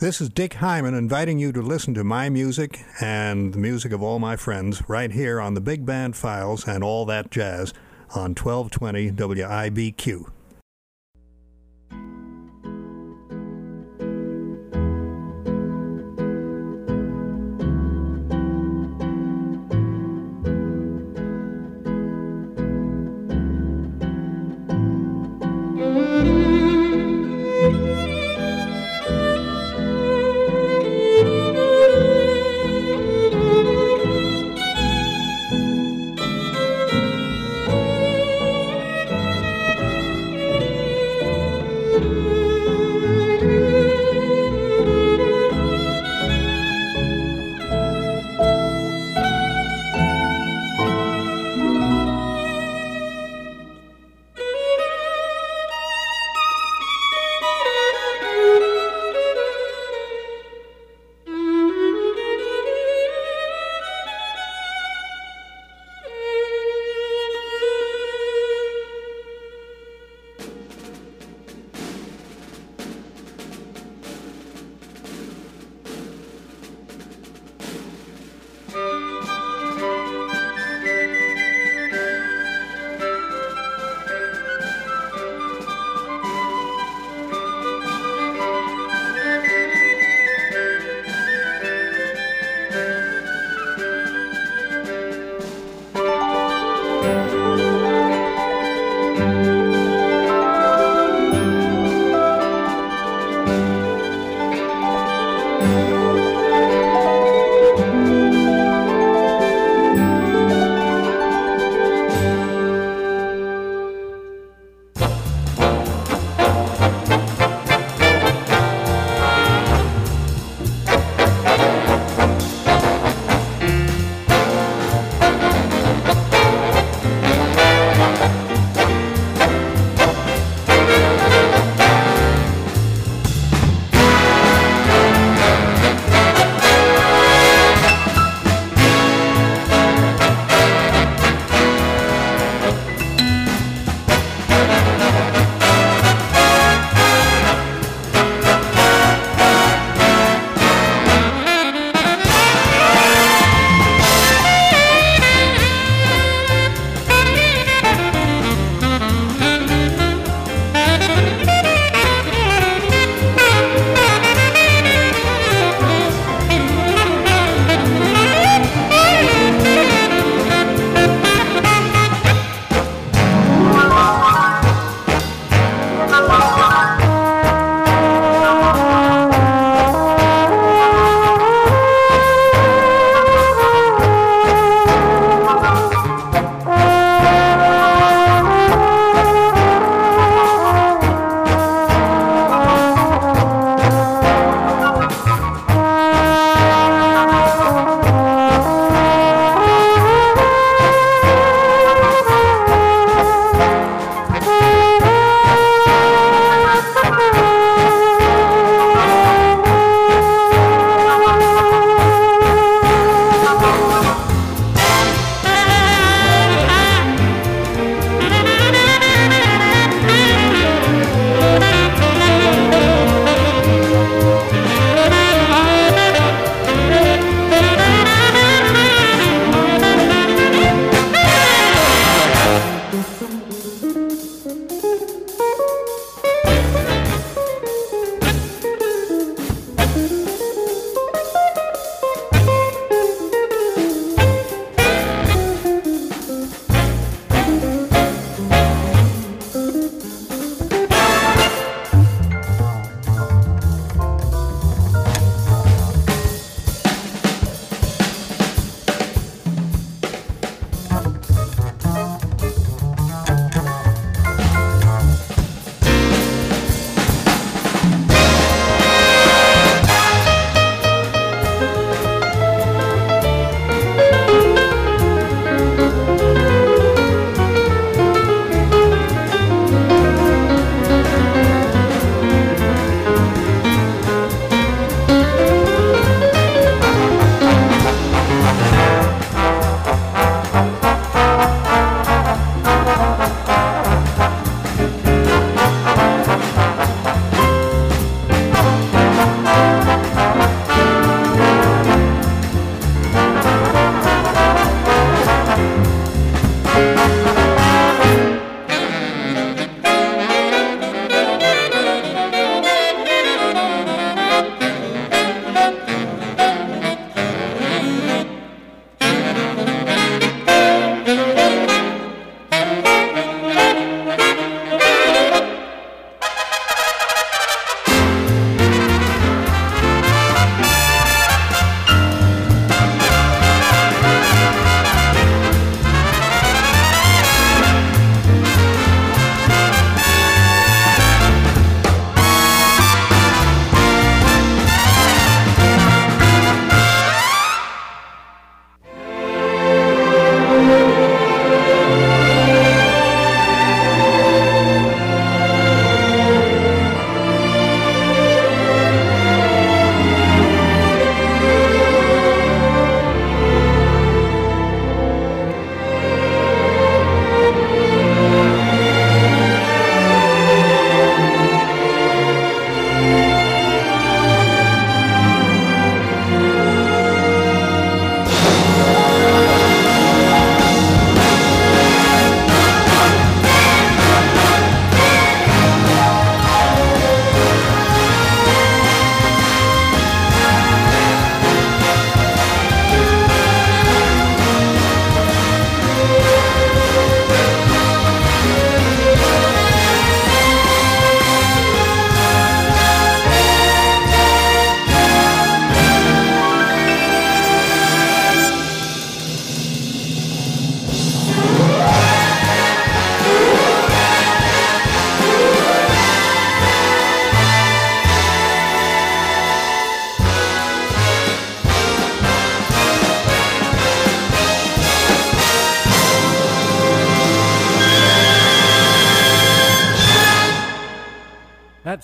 This is Dick Hyman inviting you to listen to my music and the music of all my friends right here on the Big Band Files and all that jazz on 1220 WIBQ.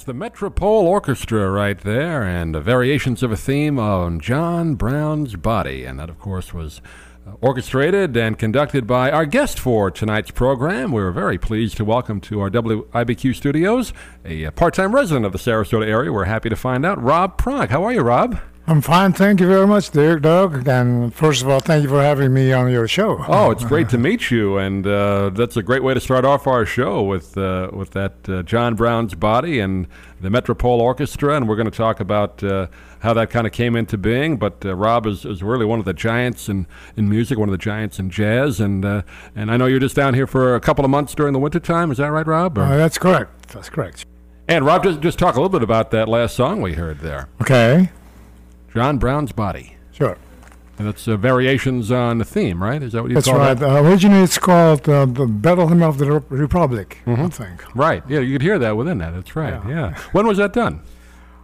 The Metropole Orchestra right there, and the variations of a theme on John Brown's Body. And that, of course, was uh, orchestrated and conducted by our guest for tonight's program. We're very pleased to welcome to our WIBQ studios a part time resident of the Sarasota area. We're happy to find out, Rob Pronk. How are you, Rob? I'm fine, thank you very much, Dirk, Doug. And first of all, thank you for having me on your show. Oh, it's great to meet you, and uh, that's a great way to start off our show with uh, with that uh, John Brown's Body and the Metropole Orchestra, and we're going to talk about uh, how that kind of came into being. But uh, Rob is, is really one of the giants in, in music, one of the giants in jazz, and uh, and I know you're just down here for a couple of months during the wintertime. Is that right, Rob? Uh, that's correct. That's correct. And Rob, just just talk a little bit about that last song we heard there. Okay. John Brown's Body. Sure. And it's uh, variations on the theme, right? Is that what you That's call right. that? Uh, originally, it's called uh, the Battle Hymn of the Rep- Republic, I think. Right. Yeah, you could hear that within that. That's right. Yeah. Yeah. When was that done?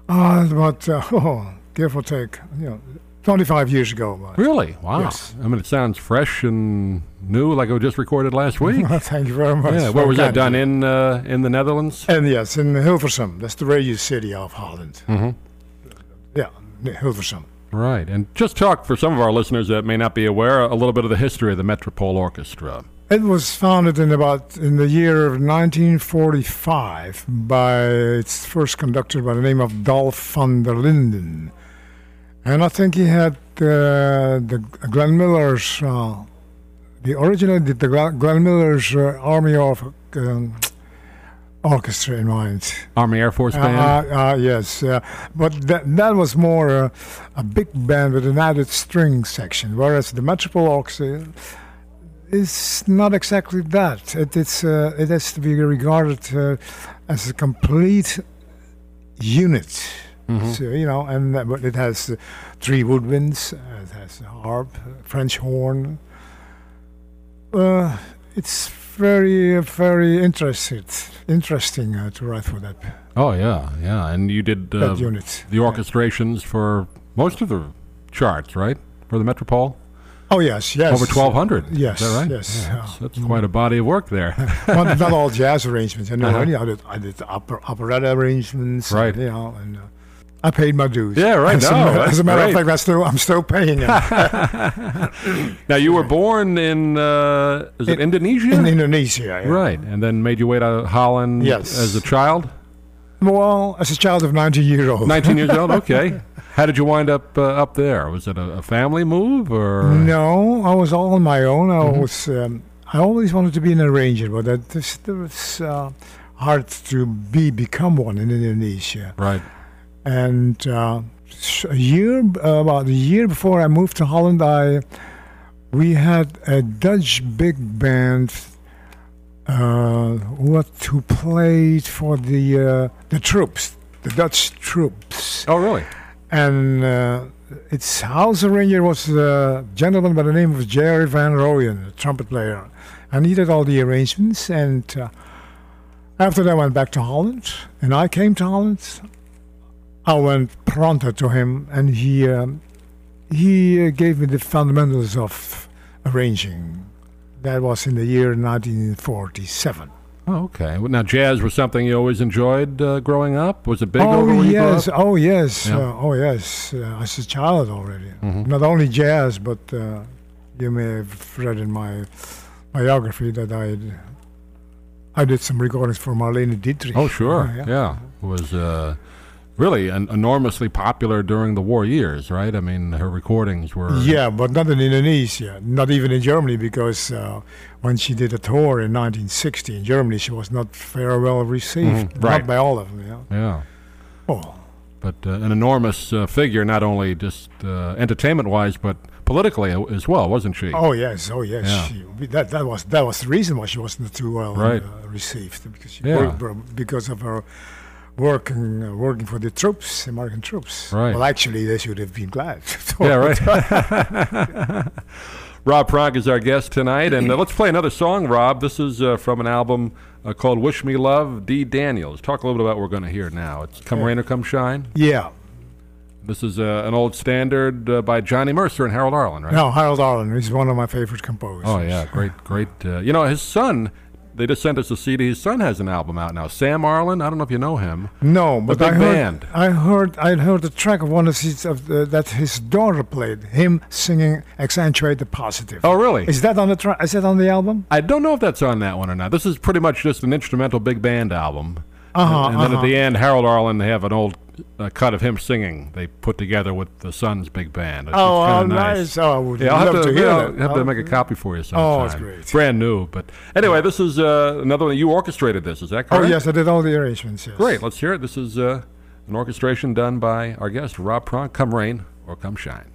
Uh, about, uh, oh, give or take, you know, 25 years ago. But Really? Wow. Yes. I mean, it sounds fresh and new, like it was just recorded last week. Thank you very much. yeah. Where was that done in uh, in the Netherlands? And yes, in Hilversum. That's the radio city of Holland. Mhm. Hilversum. Right. And just talk for some of our listeners that may not be aware a little bit of the history of the Metropole Orchestra. It was founded in about in the year of 1945 by its first conductor by the name of Dolph van der Linden, and I think he had uh, the Glenn Miller's uh, the original the Glenn Glenn Miller's uh, Army of um, Orchestra in mind. Army Air Force Uh, Band. uh, uh, yes, uh, but that that was more uh, a big band with an added string section, whereas the Metropole Orchestra is not exactly that. It, it's uh, it has to be regarded uh, as a complete unit. Mhm. So, you know, and but it has uh, three woodwinds. Uh, it has a harp, French horn. Uh, it's very, uh, very interested, interesting uh, to write for that oh yeah, yeah. And you did uh, that unit. the orchestrations for most of the charts, right? For the Metropole, Oh yes, yes. over twelve hundred. Yes, Is that right? yes, Yeah, yeah. that's, that's quite a body of work there. not, not all jazz arrangements. I know. Uh-huh. I did, I did opera, operetta arrangements. Right. And, you know, and uh, I paid my dues. Yeah, right. As, a, No, that's as a matter great. of fact, I still, I'm still paying them. now you were born in uh, is it In- Indonesia? in Indonesia. yeah. Right, and then made your way to Holland Yes. as a child. Well, as a child of 19 years old. 19 years old. Okay. How did you wind up uh, up there? Was it a, a family move or? No, I was all on my own. I Mhm. was. Um, I always wanted to be an arranger, but that it was uh, hard to be become one in Indonesia. Right. And uh, a year, uh, about a year before I moved to Holland, I we had a Dutch big band uh, what who played for the uh, the troops, the Dutch troops, Oh, really? and uh, its house arranger was a gentleman by the name of Jerry Van Rooyen, a trumpet player, and he did all the arrangements. And uh, after that, I went back to Holland, and I came to Holland. I went pronto to him, and he um, he gave me the fundamentals of arranging. That was in the year 1947. Oh, okay. Well, Now, jazz was something you always enjoyed uh, growing up. Was it big oh over where you grew yes, oh yes, Yeah. uh, oh yes. Uh, as a child already. Mhm. Not only jazz, but uh, you may have read in my biography that I I did some recordings for Marlene Dietrich. Oh, sure. Uh, yeah. Was uh, really an enormously popular during the war years, right? I mean, her recordings were. Yeah, but not in Indonesia, not even in Germany, because uh, when she did a tour in 1960 in Germany, she was not very well received. Mhm, right. Not by all of them. Yeah. Yeah. Oh, But uh, an enormous uh, figure, not only just uh, entertainment-wise, but politically as well, wasn't she? oh yes, oh yes. Yeah. She, that that was that was the reason why she wasn't too well Right. uh, received because she Yeah. because of her working uh, working for the troops, American troops. Right. Well, actually, they should have been glad. Yeah, right. Rob Pronk is our guest tonight, and uh, let's play another song, Rob. This is uh, from an album uh, called "Wish Me Love." Dee Daniels. Talk a little bit about what we're going to hear now. It's "Come Rain or Come Shine." yeah. This is uh, an old standard uh, by Johnny Mercer and Harold Arlen, right? No, Harold Arlen is one of my favorite composers. Oh yeah, great, great. Uh, you know, his son. They just sent us a CD. His son has an album out now. Sam Arlen. I don't know if you know him. No, but big I heard, band. I heard I heard a track of one of his of the, that his daughter played. Him singing "Accentuate the Positive." Oh, really? Is that on the tra- Is that on the album? I don't know if that's on that one or not. This is pretty much just an instrumental big band album. Uh-huh, and, and then at uh-huh. the end, Harold Arlen, they have an old uh, cut of him singing. They put together with the son's big band. It's, Oh, it's oh, nice. Oh, I would Yeah, I'll love have to, to, hear yeah. I'll have to Oh, make a copy for you sometime. Oh, it's great. Brand new. But anyway, this is uh, another one. You orchestrated this, is that correct? Oh, yes, I did all the arrangements. Yes. Great. Let's hear it. This is uh, an orchestration done by our guest, Rob Pronk. Come rain or come shine.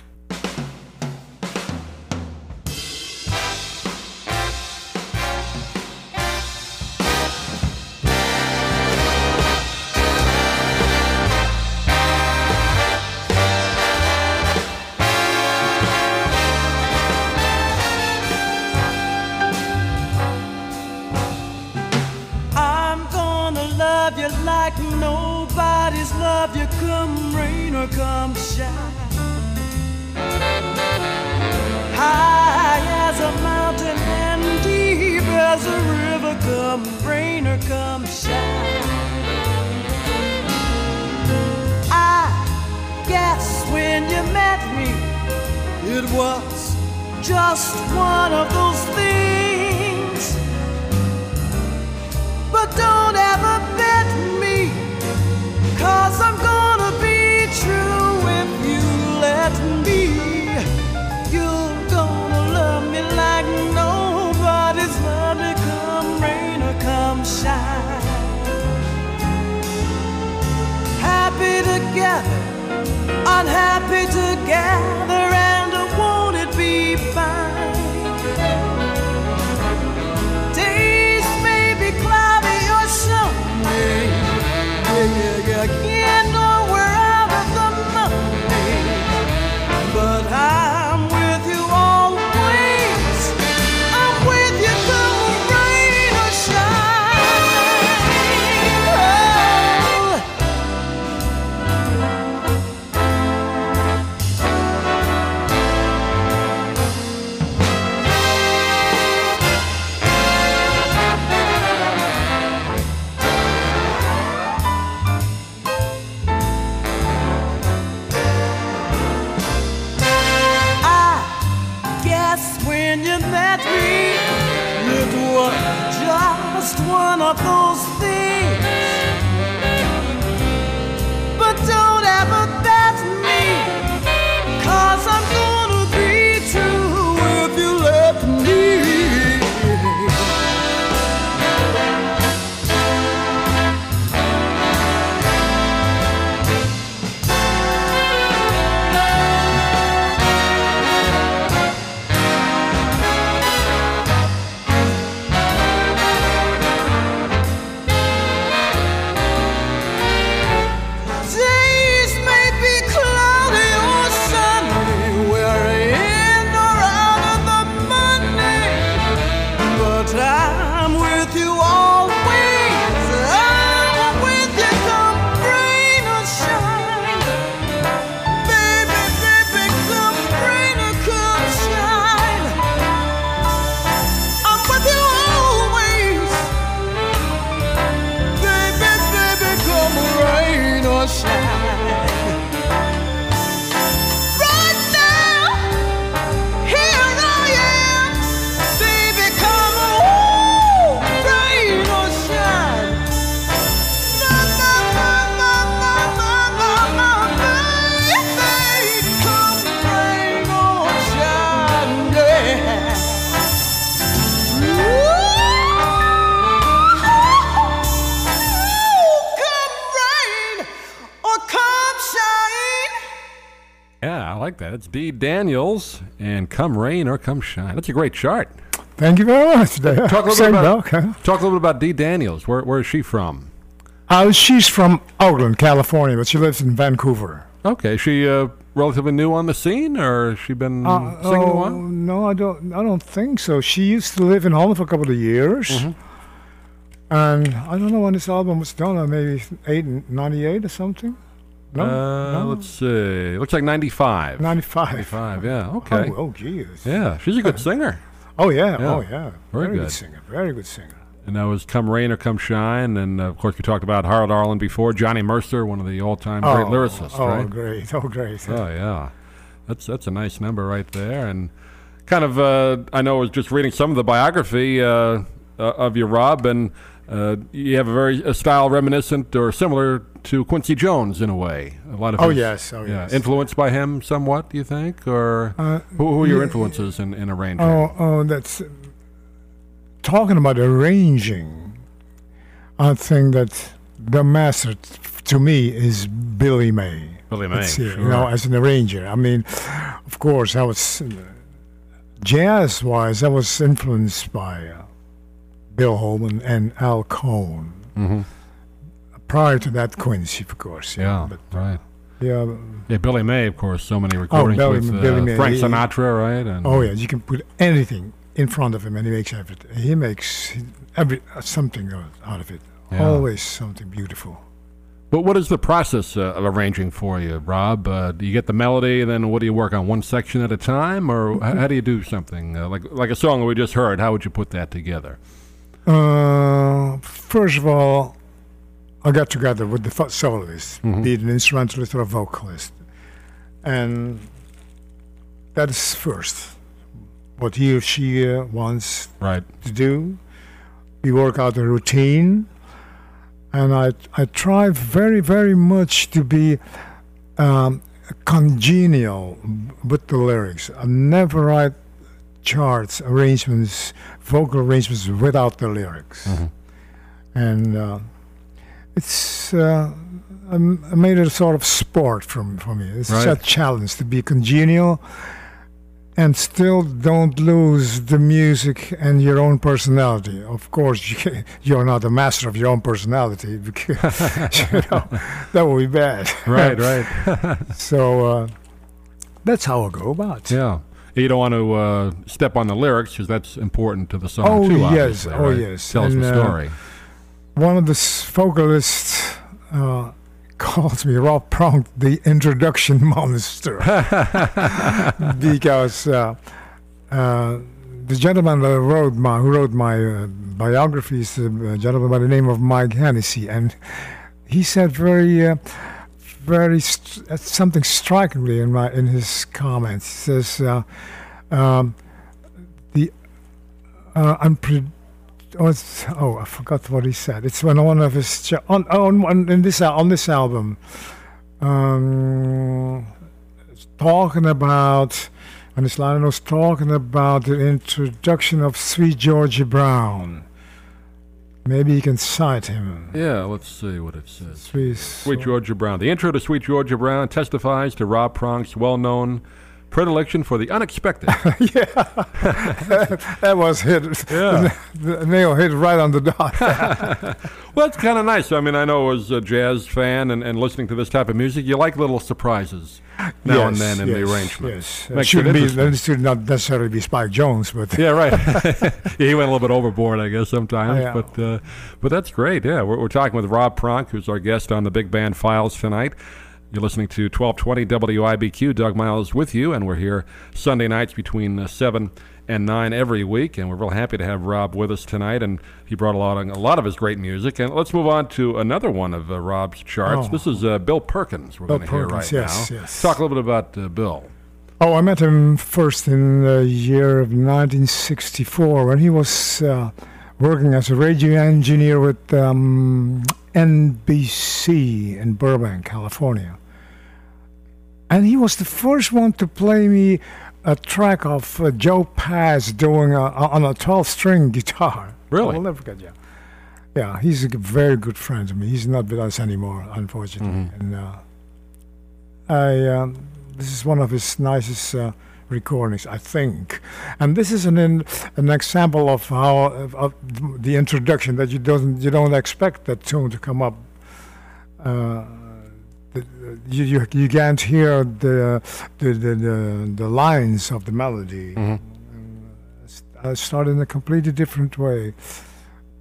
Like that. It's Dee Daniels and Come Rain or Come Shine. That's a great chart. Thank you very much. Talk a little Same bit about-. Talk a little bit about Dee Daniels. Where, where is she from? Uh, she's from Oakland, California, but she lives in Vancouver. Okay, she uh, relatively new on the scene, or has she been Uh, singing a oh, while? no, I don't. I don't think so. She used to live in Holland for a couple of years, Mm-hmm. and I don't know when this album was done. Maybe eight, 98 or something. No, uh, no, Let's see. Looks like 95. 95. 95, yeah, okay. Oh, oh, geez. Yeah, she's a good singer. Oh yeah. Yeah. Oh yeah. Very good. good. singer. Very good singer. And that was Come Rain or Come Shine. And uh, of course, we talked about Harold Arlen before. Johnny Mercer, one of the all time great oh, lyricists, oh, right? great. Oh, great. Oh, yeah. That's, that's a nice number right there. And kind of, uh, I know I was just reading some of the biography uh, uh, of you, Rob, and uh, you have a very a style reminiscent or similar to Quincy Jones in a way. A lot of Oh his- yes. Oh yeah, yes. influenced by him somewhat, do you think? Or Uh, who, who are your influences in, in arranging? Oh, oh, that's talking about arranging. I think that the master, t- to me, is Billy May. Billy May, sure. you know, as an arranger. I mean, of course, I was jazz-wise, I was influenced by uh, Bill Holman and Al Cohn. hmm Prior to that, Quincy, of course. Yeah, but right. yeah. Yeah, Billy May, of course, so many recordings Billy- with uh, Billy May, Frank Sinatra, right? And Oh yeah, you can put anything in front of him, and he makes everything. He makes every uh, something out- of it. Yeah. Always something beautiful. But what is the process uh, of arranging for you, Rob? Uh, do you get the melody, and then what do you work on one section at a time, or how do you do something uh, like like a song we just heard? How would you put that together? Uh, first of all, I got together with the soloist, Mhm. be it an instrumentalist or a vocalist, and that is first. What he or she uh, wants Right. to do. We work out a routine, and I I try very very much to be um, congenial with the lyrics. I never write charts, arrangements, vocal arrangements without the lyrics, Mhm. and uh, it's. Uh, I made it a sort of sport from for me. It's Right. a challenge to be congenial and still don't lose the music and your own personality. Of course, you you're not the master of your own personality because you know that would be bad. Right. Right. So uh, that's how I go about. yeah. You don't want to uh, step on the lyrics because that's important to the song Oh, too. yes. Oh, right? yes. Tells And, the uh, story. One of the vocalists uh, calls me Rob Pronk the introduction monster because uh, uh, the gentleman that wrote my who wrote my uh, biography is a gentleman by the name of Mike Hennessy, and he said very. Uh, very st- uh, something strikingly in my in his comments. He says uh, um, the uh, oh, I forgot what he said. It's when one of his ch- on on, on in this on this album, um, talking about. On this line, was talking about the introduction of Sweet Georgia Brown. Maybe you can cite him. Yeah. Let's see what it says. Sweet, Sweet Georgia Brown. The intro to Sweet Georgia Brown testifies to Rob Pronk's well-known predilection for the unexpected. Yeah, that was hit. Yeah. the nail hit right on the dot. Well, it's kind of nice. I mean, I know as a jazz fan and, and listening to this type of music, you like little surprises now and then in the yes, arrangement. Yes, it Makes it shouldn't be. It should not necessarily be Spike Jones, but Yeah, right. yeah, he went a little bit overboard, I guess, sometimes. Yeah. But uh, but that's great. Yeah, we're, we're talking with Rob Pronk, who's our guest on the Big Band Files tonight. You're listening to 1220 WIBQ. Doug Miles with you, and we're here Sunday nights between uh, 7 and 9 every week. And we're real happy to have Rob with us tonight. And he brought a lot of, a lot of his great music. And let's move on to another one of uh, Rob's charts. Oh. This is uh, Bill Perkins we're going to hear right yes, now. yes. Talk a little bit about uh, Bill. oh, I met him first in the year of 1964 when he was uh, working as a radio engineer with um, NBC in Burbank, California. And he was the first one to play me a track of uh, Joe Pass doing a, on a 12-string guitar. Really? I will never forget. Yeah, yeah. He's a very good friend to me. He's not with us anymore, unfortunately. Mhm. And uh, I um, this is one of his nicest uh, recordings, I think. And this is an in, an example of how of, of the introduction that you don't you don't expect that tune to come up. Uh, you, you you can't hear the the, the the the lines of the melody. Mhm. Uh, start in a completely different way.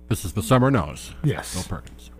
This is the summer knows. Yes. Bill Perkins.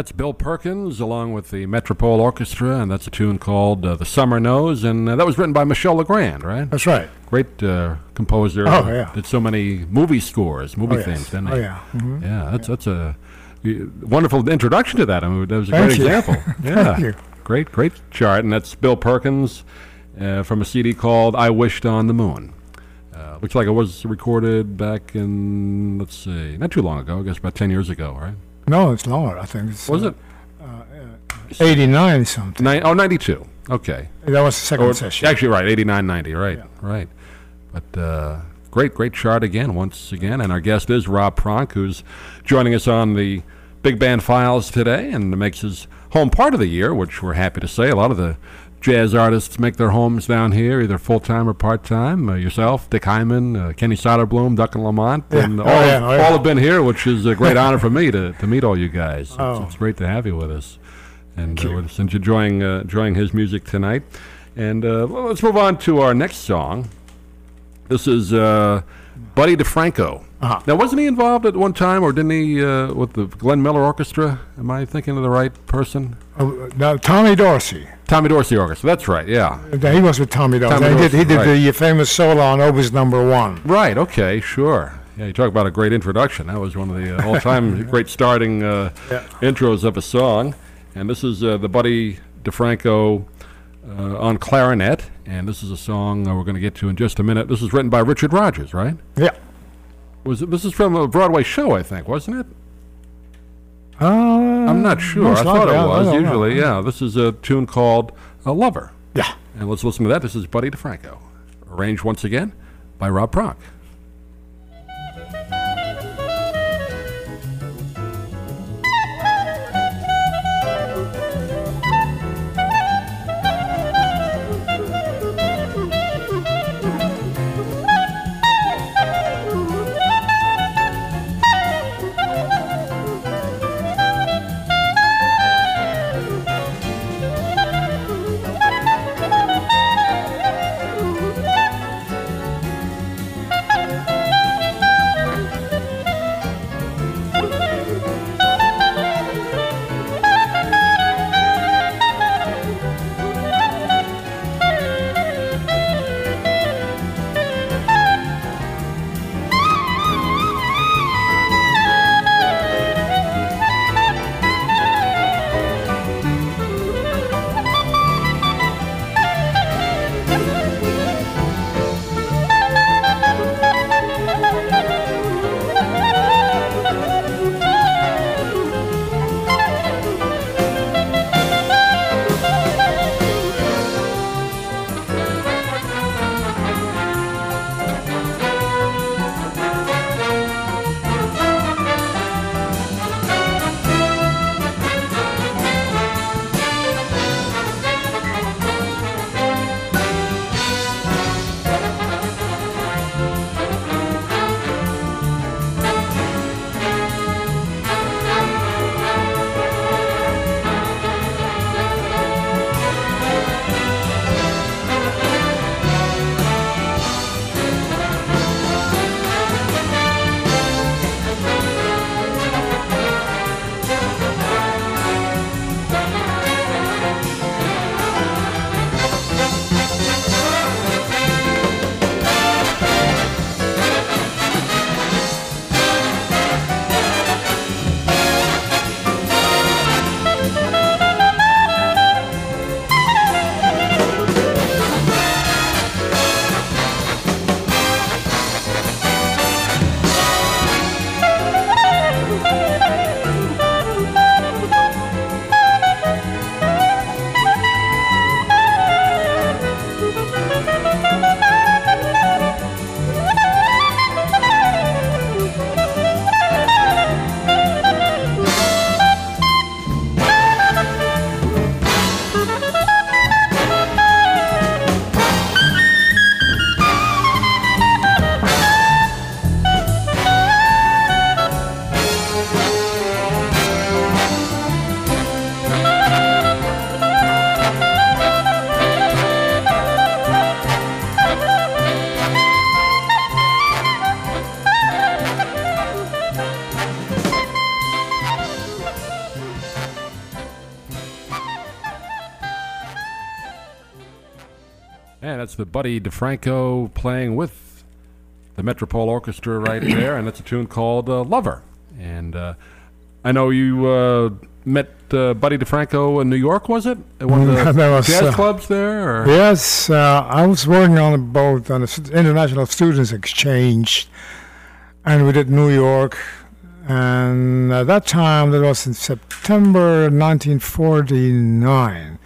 That's Bill Perkins along with the Metropole Orchestra, and that's a tune called uh, The Summer Knows, and uh, that was written by Michel Legrand, right? That's right. Great uh, composer. Oh, yeah. Did so many movie scores, movie Oh, yes. didn't he? Oh, yeah. Mhm. Yeah, that's that's a wonderful introduction to that. I mean, that was a Thank great you. example. Yeah, Thank you. great, great chart, and that's Bill Perkins uh, from a CD called "I Wished on the Moon." Uh, looks like it was recorded back in let's see, not too long ago. I guess about ten years ago, right? No, it's longer. I think it's Was uh, it? 89 something. Nine, oh, 92. Okay. That was the second Or- session. Actually, right, 89, 90, right, right. But uh, great, great chart again, once again. And our guest is Rob Pronk, who's joining us on the Big Band Files today and makes his home part of the year, which we're happy to say. A lot of the jazz artists make their homes down here, either full time or part time. Uh, yourself, Dick Hyman, uh, Kenny Soderblom, Duncan Lamont, Yeah. and Oh, all, yeah, oh, yeah. all have been here, which is a great honor for me to, to meet all you guys. It's, Oh. it's great to have you with us. And uh, we're just enjoying, uh, enjoying his music tonight. And uh, well, let's move on to our next song. This is uh, Buddy DeFranco. Uh-huh. Now, wasn't he involved at one time, or didn't he uh, with the Glenn Miller Orchestra? Am I thinking of the right person? Oh, now, Tommy Dorsey. Tommy Dorsey Orchestra. That's right. Yeah. Uh, He was with Tommy Dorsey. Tommy he did, he did right. the famous solo on Opus number one. Right. Okay. Sure. Yeah. You talk about a great introduction. That was one of the uh, all-time great starting uh, Yeah. intros of a song. And this is uh, the Buddy DeFranco uh, on clarinet. And this is a song uh, we're going to get to in just a minute. This is written by Richard Rodgers, right? Yeah. Was it, this is from a Broadway show, I think, wasn't it? Uh, I'm not sure. I thought it I- I was. don't know. Usually, yeah. This is a tune called "A Lover," Yeah. and let's listen to that. This is Buddy DeFranco, arranged once again by Rob Pronk. The Buddy DeFranco playing with the Metropole Orchestra right there, and that's a tune called uh, Lover. And uh, I know you uh, met uh, Buddy DeFranco in New York, was it? At one of the That was, jazz uh, clubs there? Or? Yes, uh, I was working on a boat on the International Students Exchange, and we did New York. And at that time, that was in September 1949.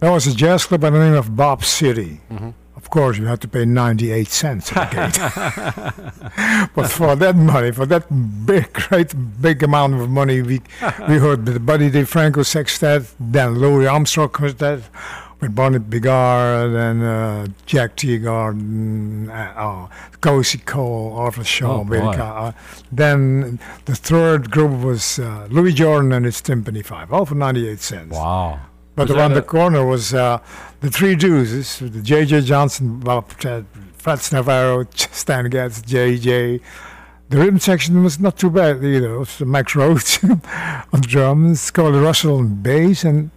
There was a jazz club by the name of Bop City. Of course, you had to pay 98 cents at the gate. but for that money, for that big, great, big amount of money, we we heard the Buddy DeFranco Sextet, then Louis Armstrong Quartet with Barney Bigard and uh, Jack Teagarden, uh, oh, Cozy Cole, Arvell Shaw, Oh, uh, Then the third group was uh, Louis Jordan and his Tympany Five, all for 98 cents. Wow. But Was around the a- corner was uh, the Three Deuces, the J.J. Johnson, Bob, Fats Navarro, Stan Getz, J.J. The rhythm section was not too bad either. It was Max Roach on drums, Curly Russell on bass, and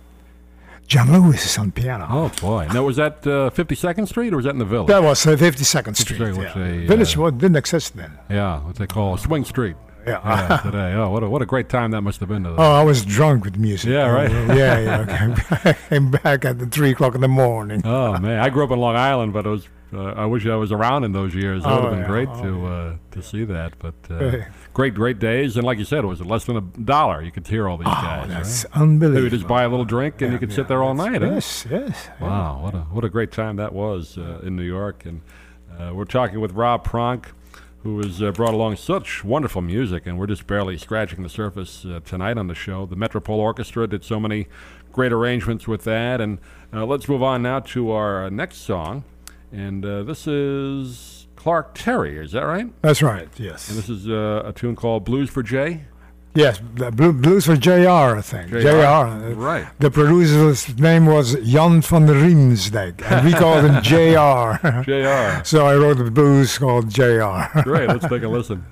John Lewis on piano. Oh, boy. Now, was that uh, 52nd Street or was that in the Village? That was uh, 52nd Street. Street, yeah. they, Village uh, didn't exist then. yeah, what they call Swing Street. Yeah. Yeah, today. Oh, what a, what a great time that must have been to. Oh, I was drunk with music. Yeah, right. Uh, yeah, yeah. Okay. I came back at the three o'clock in the morning. Oh man, I grew up in Long Island, but it was. Uh, I wish I was around in those years. It would Oh, have been yeah. great Oh, to uh, to see that. But uh, great, great days, and like you said, it was less than a dollar. You could hear all these Oh, guys. that's right? unbelievable. Maybe just buy a little drink, and you could sit there all night. Yes, yes. Wow, what a what a great time that was uh, in New York, and uh, we're talking with Rob Pronk, who has uh, brought along such wonderful music, and we're just barely scratching the surface uh, tonight on the show. The Metropole Orchestra did so many great arrangements with that, and uh, let's move on now to our next song, and uh, this is Clark Terry, is that right? That's right. Yes. And this is uh, a tune called Blues for Jay. Yes, the blues for JR, I think. JR. Right. The producer's name was Jan van der Riemsdijk, and we called him JR. Jr. so I wrote the blues called JR. Great. Let's take a listen.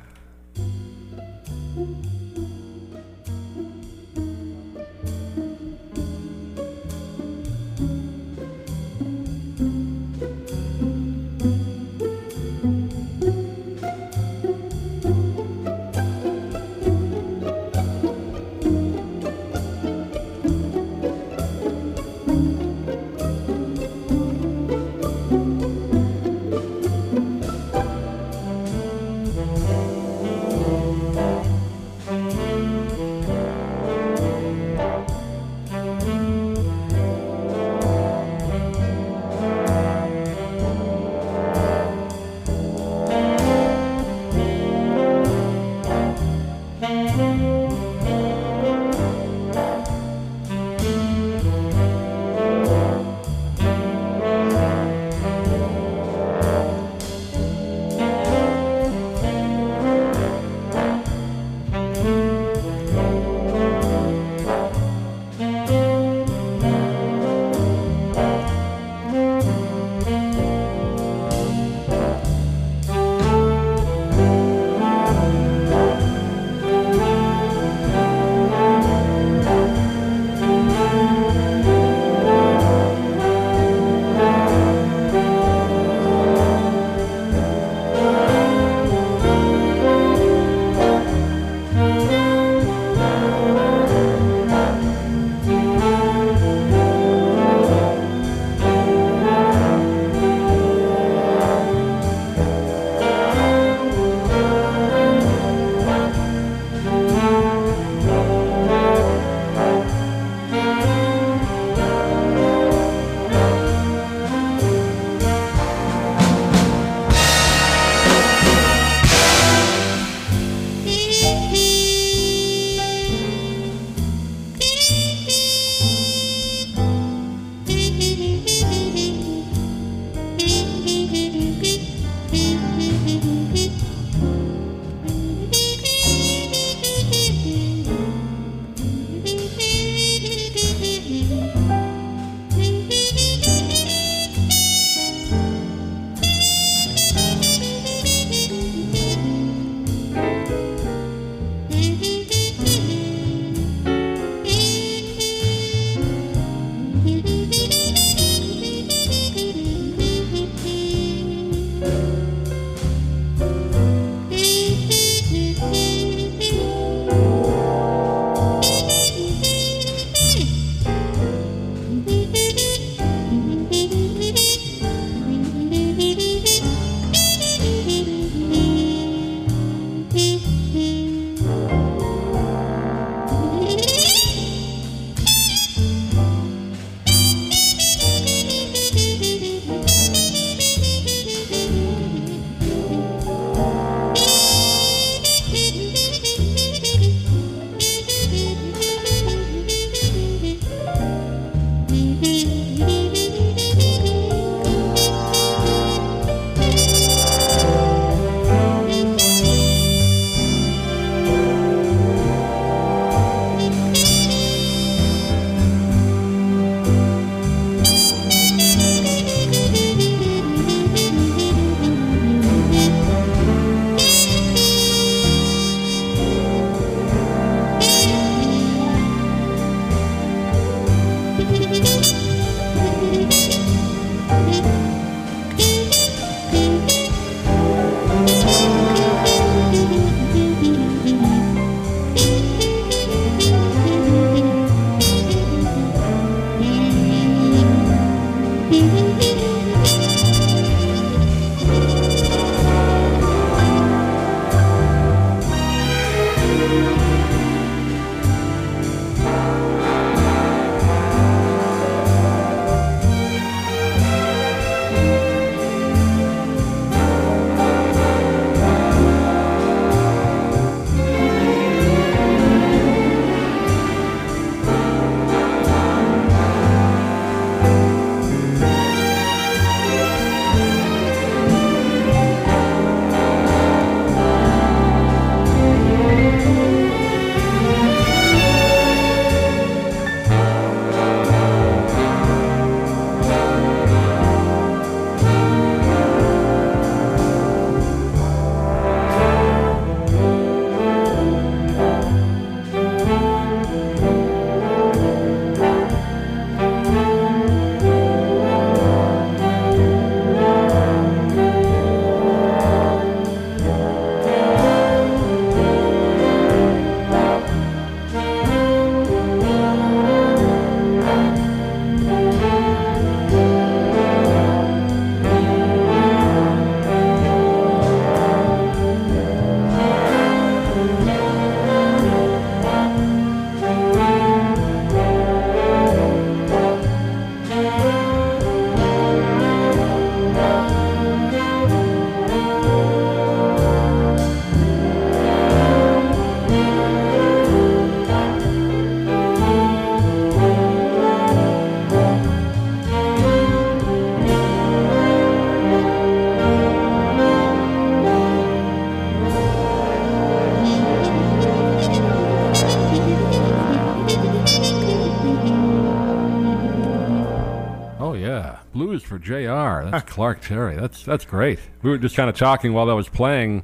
That's Terry. That's that's great. We were just kind of talking while that was playing,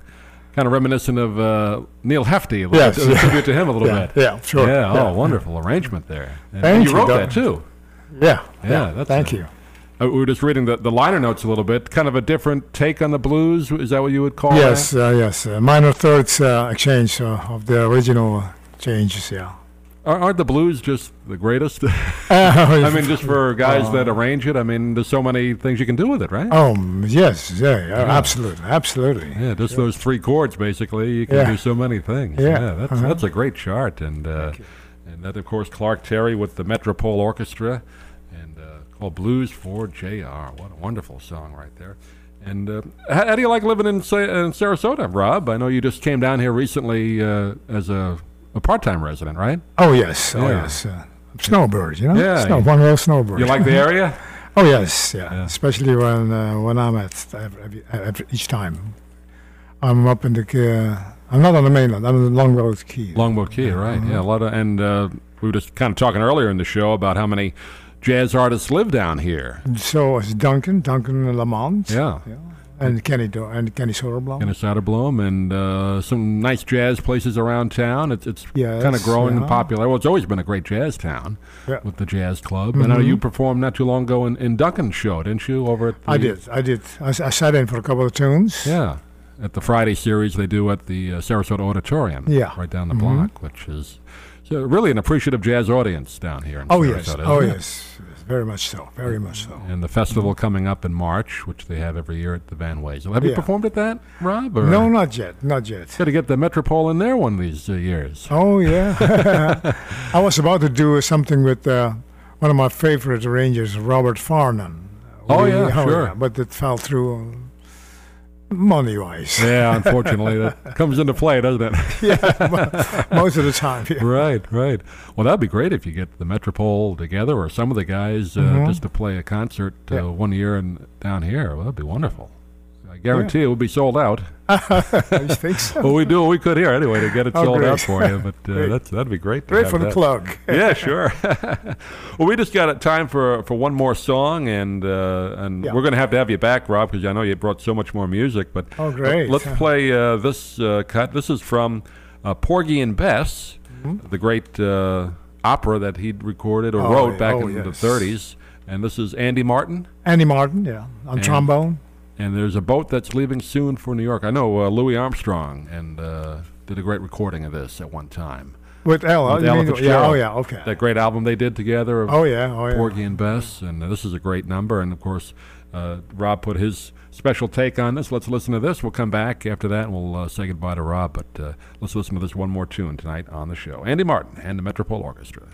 kind of reminiscent of uh, Neal Hefti. A little Yes. bit, a tribute to him a little Yeah, bit. yeah, sure. Yeah, Yeah. oh, wonderful arrangement there. And Thank you you, wrote that too. Yeah. Yeah, that's Thank a- you. Uh, we were just reading the, the liner notes a little bit. Kind of a different take on the blues. Is that what you would call Yes, uh, yes. Uh, minor thirds uh, exchange uh, of the original changes. Yeah. Are, aren't the blues just the greatest? I mean, just for guys that arrange it. I mean, there's so many things you can do with it, right? Oh yes, yeah, yeah, absolutely, absolutely. Yeah, just those three chords, basically. You can Yeah. do so many things. Yeah, that's uh-huh. that's a great chart, and uh, and that of course Clark Terry with the Metropole Orchestra, and uh, called Blues for Jr. What a wonderful song right there. And uh, how, how do you like living in, in Sarasota, Rob? I know you just came down here recently uh, as a, a part-time resident, right? Oh yes, oh Yeah. yes. Uh, snowbird, you know. Yeah, Snow, you- one real snowbird. You like the area? Oh yes, yeah. Yeah. Especially when uh, when I'm at each time. I'm up in the. Uh, I'm not on the mainland. I'm in the Longboat Key. Longboat Key, right? Yeah, a lot of, and uh, we were just kind of talking earlier in the show about how many jazz artists live down here. so it's Duncan, Duncan Lamont. Yeah. Yeah. And Kenny Do- and Kenny Soderblom. in Soderblom and uh, some nice jazz places around town. It's it's Yes, kind of growing and popular. Well, it's always been a great jazz town Yeah. Mm-hmm. with the jazz club. And I know you performed not too long ago in, in Duncan's show, didn't you? Over at the, I did, I did. I sat in for a couple of tunes. Yeah, at the Friday series they do at the uh, Sarasota Auditorium. Yeah. Mm-hmm. right down the block, which is so really an appreciative jazz audience down here. In Oh yes, oh it? Yes, very much so, very much so. And the festival coming up in March, which they have every year at the Van Wezel. Have you Yeah. performed at that, Rob? Or No, not yet, not yet. Got to get the Metropole in there one of these uh, years. Oh yeah, I was about to do something with uh, one of my favorite arrangers, Robert Farnon. Oh, We- yeah, sure. but it fell through money wise. Yeah, unfortunately, that comes into play, doesn't it? yeah, Most of the time. Yeah. right, right. Well, that'd be great if you get the Metropole together or some of the guys uh, just to play a concert uh, Mm-hmm. Yeah. one year and down here. Well, that'd be wonderful. I guarantee it will be sold out. I think so. Well, we do what we could here anyway to get it Oh, sold out for you. But uh, that's that'd be great. Great for the that. plug. yeah, sure. well, we just got time for for one more song, and uh, and Yeah. we're going to have to have you back, Rob, because I know you brought so much more music. But Oh, great. let's play uh, this uh, cut. This is from uh, Porgy and Bess, Mm-hmm. the great uh, opera that he recorded or Oh, wrote back Oh, in the 30s. And this is Andy Martin. Andy Martin, yeah, on And- trombone. And there's a boat that's leaving soon for New York. I know uh, Louis Armstrong and uh, did a great recording of this at one time. With Ella. With Ella mean- yeah, oh yeah, okay. That great album they did together of Oh yeah, oh yeah. Porgy and Bess, and uh, this is a great number. And of course, uh, Rob put his special take on this. Let's listen to this. We'll come back after that, and we'll uh, say goodbye to Rob. But uh, let's listen to this one more tune tonight on the show. Andy Martin and the Metropole Orchestra.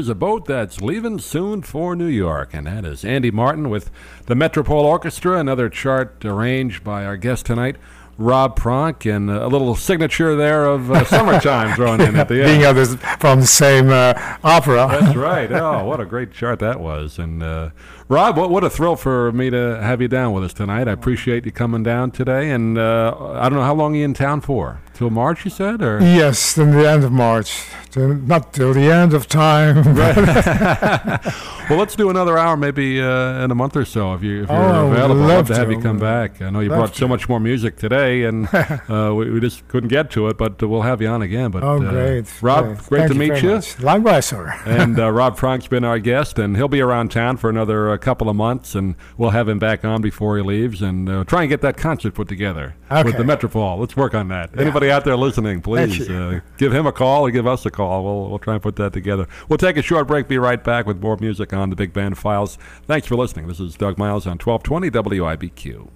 There's a boat that's leaving soon for New York, and that is Andy Martin with the Metropole Orchestra, another chart arranged by our guest tonight, Rob Pronk, and a little signature there of uh, summertime thrown in at the Being end. others from the same uh, opera. That's right. Oh, what a great chart that was. And uh, Rob, what, what a thrill for me to have you down with us tonight. I appreciate you coming down today. And uh, I don't know how long you in town for? Till March, you said, or Yes, in the end of March. Not till the end of time. well, let's do another hour, maybe uh, in a month or so, if, you, if you're Oh, available. I'd love to have you come back. I know you brought so much more music today, and uh, we, we just couldn't get to it, but we'll have you on again. But oh, uh, great. Rob, great. great to meet you. much. Likewise, sir. and uh, Rob Pronk's been our guest, and he'll be around town for another uh, couple of months, and we'll have him back on before he leaves, and uh, try and get that concert put together with the Metropole. Let's work on that. Anybody out there listening, please uh, give him a call or give us a call. We'll we'll try and put that together. We'll take a short break. Be right back with more music on the Big Band Files. Thanks for listening. This is Doug Miles on 1220 WIBQ.